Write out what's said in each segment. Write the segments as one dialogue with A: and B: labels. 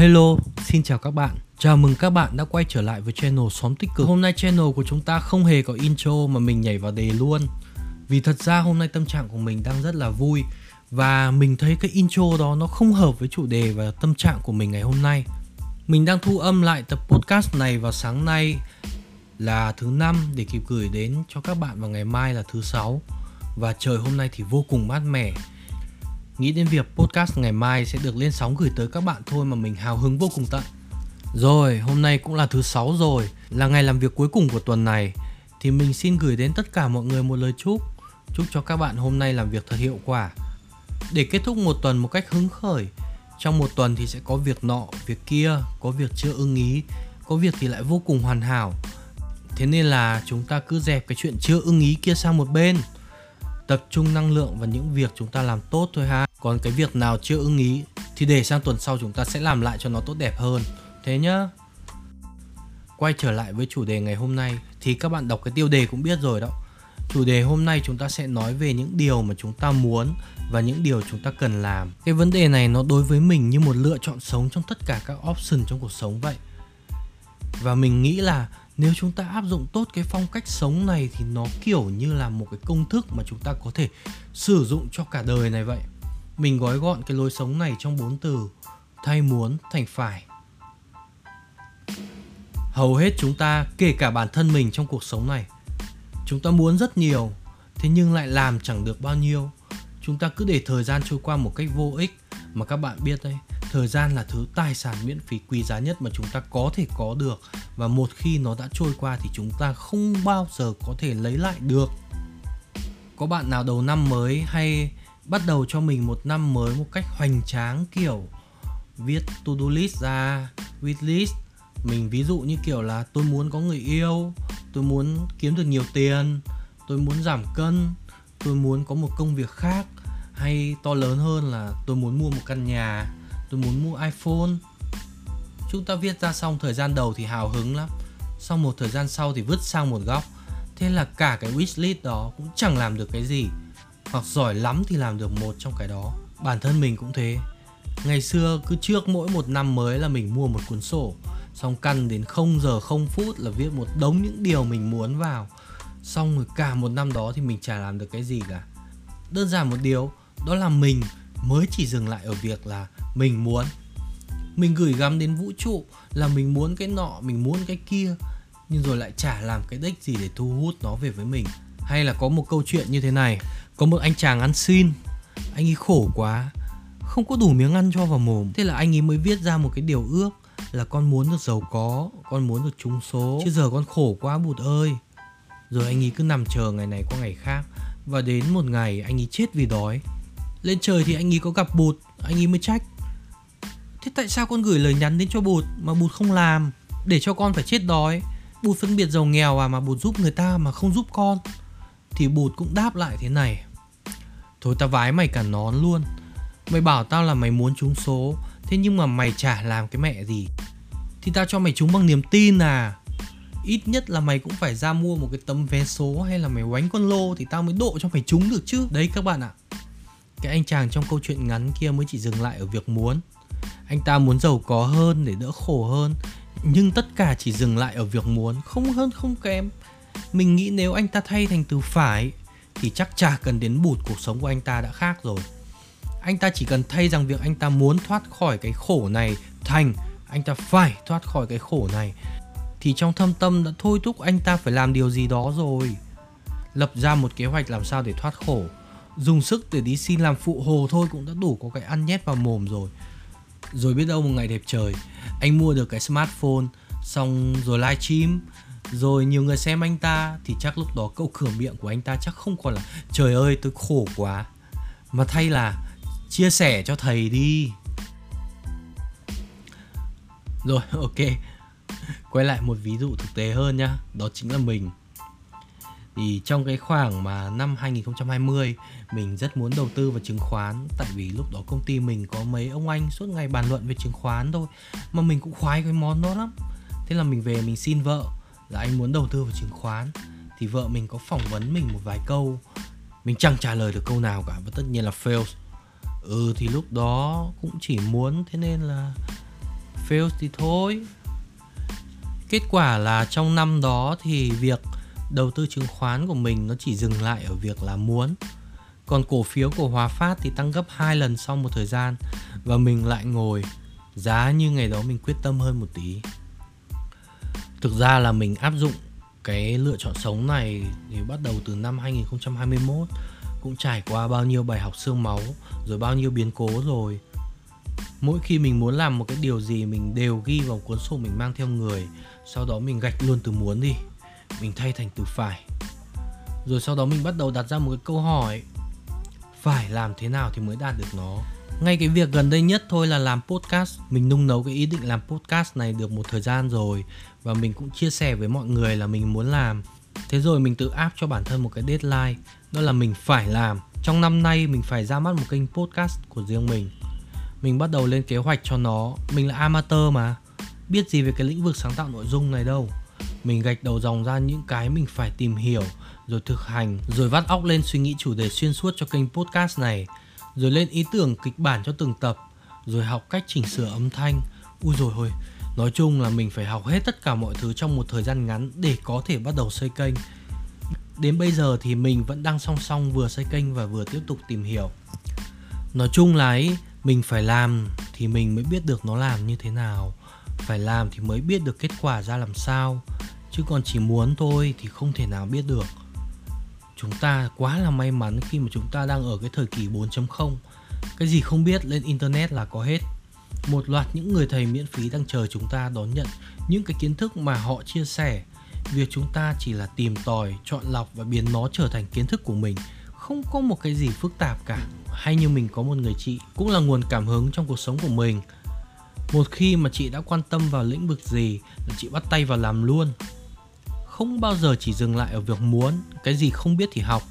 A: Hello, xin chào các bạn. Chào mừng các bạn đã quay trở lại với channel Xóm Tích Cực. Hôm nay channel của chúng ta không hề có intro mà mình nhảy vào đề luôn. Vì thật ra hôm nay tâm trạng của mình đang rất là vui và mình thấy cái intro đó nó không hợp với chủ đề và tâm trạng của mình ngày hôm nay. Mình đang thu âm lại tập podcast này vào sáng nay là thứ năm để kịp gửi đến cho các bạn vào ngày mai là thứ sáu và trời hôm nay thì vô cùng mát mẻ Nghĩ đến việc podcast ngày mai sẽ được lên sóng gửi tới các bạn thôi mà mình hào hứng vô cùng tận. Rồi, hôm nay cũng là thứ sáu rồi, là ngày làm việc cuối cùng của tuần này thì mình xin gửi đến tất cả mọi người một lời chúc. Chúc cho các bạn hôm nay làm việc thật hiệu quả. Để kết thúc một tuần một cách hứng khởi, trong một tuần thì sẽ có việc nọ, việc kia, có việc chưa ưng ý, có việc thì lại vô cùng hoàn hảo. Thế nên là chúng ta cứ dẹp cái chuyện chưa ưng ý kia sang một bên tập trung năng lượng vào những việc chúng ta làm tốt thôi ha còn cái việc nào chưa ưng ý thì để sang tuần sau chúng ta sẽ làm lại cho nó tốt đẹp hơn. Thế nhá. Quay trở lại với chủ đề ngày hôm nay thì các bạn đọc cái tiêu đề cũng biết rồi đó. Chủ đề hôm nay chúng ta sẽ nói về những điều mà chúng ta muốn và những điều chúng ta cần làm. Cái vấn đề này nó đối với mình như một lựa chọn sống trong tất cả các option trong cuộc sống vậy. Và mình nghĩ là nếu chúng ta áp dụng tốt cái phong cách sống này thì nó kiểu như là một cái công thức mà chúng ta có thể sử dụng cho cả đời này vậy mình gói gọn cái lối sống này trong bốn từ, thay muốn, thành phải. Hầu hết chúng ta, kể cả bản thân mình trong cuộc sống này, chúng ta muốn rất nhiều, thế nhưng lại làm chẳng được bao nhiêu. Chúng ta cứ để thời gian trôi qua một cách vô ích. Mà các bạn biết đấy, thời gian là thứ tài sản miễn phí quý giá nhất mà chúng ta có thể có được. Và một khi nó đã trôi qua thì chúng ta không bao giờ có thể lấy lại được. Có bạn nào đầu năm mới hay bắt đầu cho mình một năm mới một cách hoành tráng, kiểu viết to do list ra wish list. Mình ví dụ như kiểu là tôi muốn có người yêu, tôi muốn kiếm được nhiều tiền, tôi muốn giảm cân, tôi muốn có một công việc khác. Hay to lớn hơn là tôi muốn mua một căn nhà, tôi muốn mua iphone. Chúng ta viết ra xong thời gian đầu thì hào hứng lắm. Sau một thời gian sau thì vứt sang một góc. Thế là cả cái wishlist đó cũng chẳng làm được cái gì hoặc giỏi lắm thì làm được một trong cái đó. Bản thân mình cũng thế. Ngày xưa cứ trước mỗi một năm mới là mình mua một cuốn sổ, xong căn đến 0 giờ 0 phút là viết một đống những điều mình muốn vào. Xong rồi cả một năm đó thì mình chả làm được cái gì cả. Đơn giản một điều, đó là mình mới chỉ dừng lại ở việc là mình muốn. Mình gửi gắm đến vũ trụ là mình muốn cái nọ, mình muốn cái kia, nhưng rồi lại chả làm cái đích gì để thu hút nó về với mình. Hay là có một câu chuyện như thế này có một anh chàng ăn xin. Anh ấy khổ quá, không có đủ miếng ăn cho vào mồm. Thế là anh ấy mới viết ra một cái điều ước là con muốn được giàu có, con muốn được trúng số. Chứ giờ con khổ quá bụt ơi. Rồi anh ấy cứ nằm chờ ngày này qua ngày khác. Và đến một ngày anh ấy chết vì đói. Lên trời thì anh ấy có gặp bụt, anh ấy mới trách. Thế tại sao con gửi lời nhắn đến cho bụt mà bụt không làm? Để cho con phải chết đói. Bụt phân biệt giàu nghèo à mà bụt giúp người ta mà không giúp con. Thì bụt cũng đáp lại thế này thôi tao vái mày cả nón luôn. Mày bảo tao là mày muốn trúng số, thế nhưng mà mày chả làm cái mẹ gì. Thì tao cho mày trúng bằng niềm tin à? Ít nhất là mày cũng phải ra mua một cái tấm vé số hay là mày oánh con lô thì tao mới độ cho mày trúng được chứ. Đấy các bạn ạ. Cái anh chàng trong câu chuyện ngắn kia mới chỉ dừng lại ở việc muốn. Anh ta muốn giàu có hơn để đỡ khổ hơn, nhưng tất cả chỉ dừng lại ở việc muốn, không hơn không kém. Mình nghĩ nếu anh ta thay thành từ phải thì chắc chả cần đến bụt cuộc sống của anh ta đã khác rồi. Anh ta chỉ cần thay rằng việc anh ta muốn thoát khỏi cái khổ này thành, anh ta phải thoát khỏi cái khổ này, thì trong thâm tâm đã thôi thúc anh ta phải làm điều gì đó rồi. Lập ra một kế hoạch làm sao để thoát khổ. Dùng sức để đi xin làm phụ hồ thôi cũng đã đủ có cái ăn nhét vào mồm rồi. Rồi biết đâu một ngày đẹp trời, anh mua được cái smartphone, xong rồi livestream rồi nhiều người xem anh ta thì chắc lúc đó câu cửa miệng của anh ta chắc không còn là, trời ơi, tôi khổ quá. Mà thay là, chia sẻ cho thầy đi. Rồi, ok. Quay lại một ví dụ thực tế hơn nhá, đó chính là mình. Thì trong cái khoảng mà năm 2020 mình rất muốn đầu tư vào chứng khoán tại vì lúc đó công ty mình có mấy ông anh suốt ngày bàn luận về chứng khoán thôi, mà mình cũng khoái cái món đó lắm. Thế là mình về mình xin vợ là anh muốn đầu tư vào chứng khoán, thì vợ mình có phỏng vấn mình một vài câu. Mình chẳng trả lời được câu nào cả, và tất nhiên là fail ừ thì lúc đó cũng chỉ muốn, thế nên là fail thì thôi. Kết quả là trong năm đó thì việc đầu tư chứng khoán của mình nó chỉ dừng lại ở việc là muốn. Còn cổ phiếu của Hòa Phát thì tăng gấp 2 lần sau một thời gian, và mình lại ngồi. Giá như ngày đó mình quyết tâm hơn một tí thực ra là mình áp dụng cái lựa chọn sống này thì bắt đầu từ năm 2021 cũng trải qua bao nhiêu bài học xương máu, rồi bao nhiêu biến cố rồi. Mỗi khi mình muốn làm một cái điều gì, mình đều ghi vào cuốn sổ mình mang theo người, sau đó mình gạch luôn từ muốn đi, mình thay thành từ phải. Rồi sau đó mình bắt đầu đặt ra một cái câu hỏi, phải làm thế nào thì mới đạt được nó? Ngay cái việc gần đây nhất thôi là làm podcast. Mình nung nấu cái ý định làm podcast này được một thời gian rồi. Và mình cũng chia sẻ với mọi người là mình muốn làm. Thế rồi mình tự áp cho bản thân một cái deadline. Đó là mình phải làm. Trong năm nay, mình phải ra mắt một kênh podcast của riêng mình. Mình bắt đầu lên kế hoạch cho nó. Mình là amateur mà. Biết gì về cái lĩnh vực sáng tạo nội dung này đâu. Mình gạch đầu dòng ra những cái mình phải tìm hiểu, rồi thực hành, rồi vắt óc lên suy nghĩ chủ đề xuyên suốt cho kênh podcast này rồi lên ý tưởng kịch bản cho từng tập, rồi học cách chỉnh sửa âm thanh. Ui rồi hồi nói chung là mình phải học hết tất cả mọi thứ trong một thời gian ngắn để có thể bắt đầu xây kênh. Đến bây giờ thì mình vẫn đang song song vừa xây kênh và vừa tiếp tục tìm hiểu. Nói chung là ấy, mình phải làm thì mình mới biết được nó làm như thế nào. Phải làm thì mới biết được kết quả ra làm sao. Chứ còn chỉ muốn thôi thì không thể nào biết được chúng ta quá là may mắn khi mà chúng ta đang ở cái thời kỳ 4.0 cái gì không biết, lên internet là có hết. Một loạt những người thầy miễn phí đang chờ chúng ta đón nhận những cái kiến thức mà họ chia sẻ. Việc chúng ta chỉ là tìm tòi, chọn lọc và biến nó trở thành kiến thức của mình, không có một cái gì phức tạp cả. Hay như mình có một người chị cũng là nguồn cảm hứng trong cuộc sống của mình. Một khi mà chị đã quan tâm vào lĩnh vực gì là chị bắt tay vào làm luôn không bao giờ chỉ dừng lại ở việc muốn. Cái gì không biết thì học.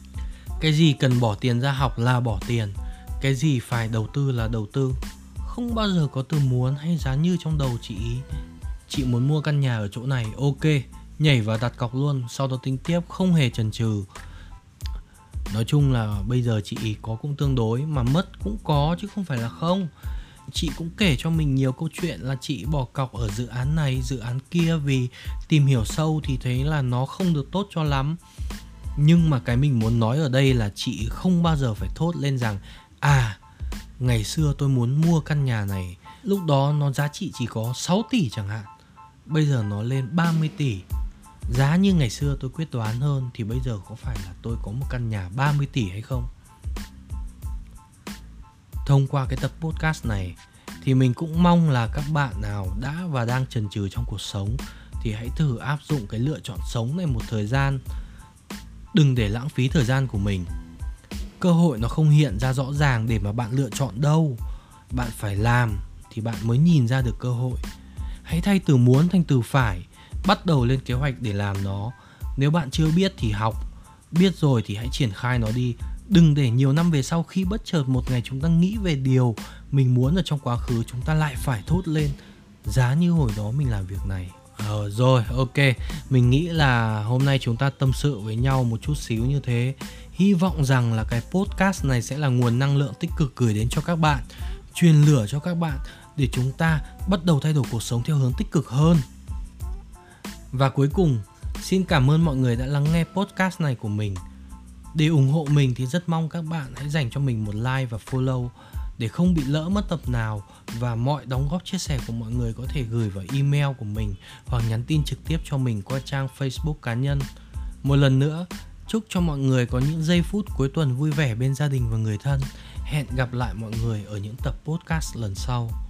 A: Cái gì cần bỏ tiền ra học là bỏ tiền. Cái gì phải đầu tư là đầu tư. Không bao giờ có từ muốn hay giá như trong đầu chị ý. Chị muốn mua căn nhà ở chỗ này, ok, nhảy vào đặt cọc luôn, sau đó tính tiếp, không hề chần chừ. Nói chung là bây giờ chị ý có cũng tương đối mà mất cũng có chứ không phải là không chị cũng kể cho mình nhiều câu chuyện là chị bỏ cọc ở dự án này, dự án kia vì tìm hiểu sâu thì thấy là nó không được tốt cho lắm. Nhưng mà cái mình muốn nói ở đây là chị không bao giờ phải thốt lên rằng à ngày xưa tôi muốn mua căn nhà này, lúc đó nó giá trị chỉ có 6 tỷ chẳng hạn, bây giờ nó lên 30 tỷ. Giá như ngày xưa tôi quyết toán hơn thì bây giờ có phải là tôi có một căn nhà 30 tỷ hay không? Thông qua cái tập podcast này, thì mình cũng mong là các bạn nào đã và đang chần chừ trong cuộc sống, thì hãy thử áp dụng cái lựa chọn sống này một thời gian. Đừng để lãng phí thời gian của mình. Cơ hội nó không hiện ra rõ ràng để mà bạn lựa chọn đâu. Bạn phải làm thì bạn mới nhìn ra được cơ hội. Hãy thay từ muốn thành từ phải, bắt đầu lên kế hoạch để làm nó. Nếu bạn chưa biết thì học, biết rồi thì hãy triển khai nó đi đừng để nhiều năm về sau khi bất chợt một ngày chúng ta nghĩ về điều mình muốn ở trong quá khứ chúng ta lại phải thốt lên giá như hồi đó mình làm việc này Ờ rồi, ok. Mình nghĩ là hôm nay chúng ta tâm sự với nhau một chút xíu như thế. Hy vọng rằng là cái podcast này sẽ là nguồn năng lượng tích cực gửi đến cho các bạn, truyền lửa cho các bạn để chúng ta bắt đầu thay đổi cuộc sống theo hướng tích cực hơn. Và cuối cùng, xin cảm ơn mọi người đã lắng nghe podcast này của mình. Để ủng hộ mình thì rất mong các bạn hãy dành cho mình một like và follow để không bị lỡ mất tập nào và mọi đóng góp chia sẻ của mọi người có thể gửi vào email của mình hoặc nhắn tin trực tiếp cho mình qua trang Facebook cá nhân. Một lần nữa, chúc cho mọi người có những giây phút cuối tuần vui vẻ bên gia đình và người thân. Hẹn gặp lại mọi người ở những tập podcast lần sau.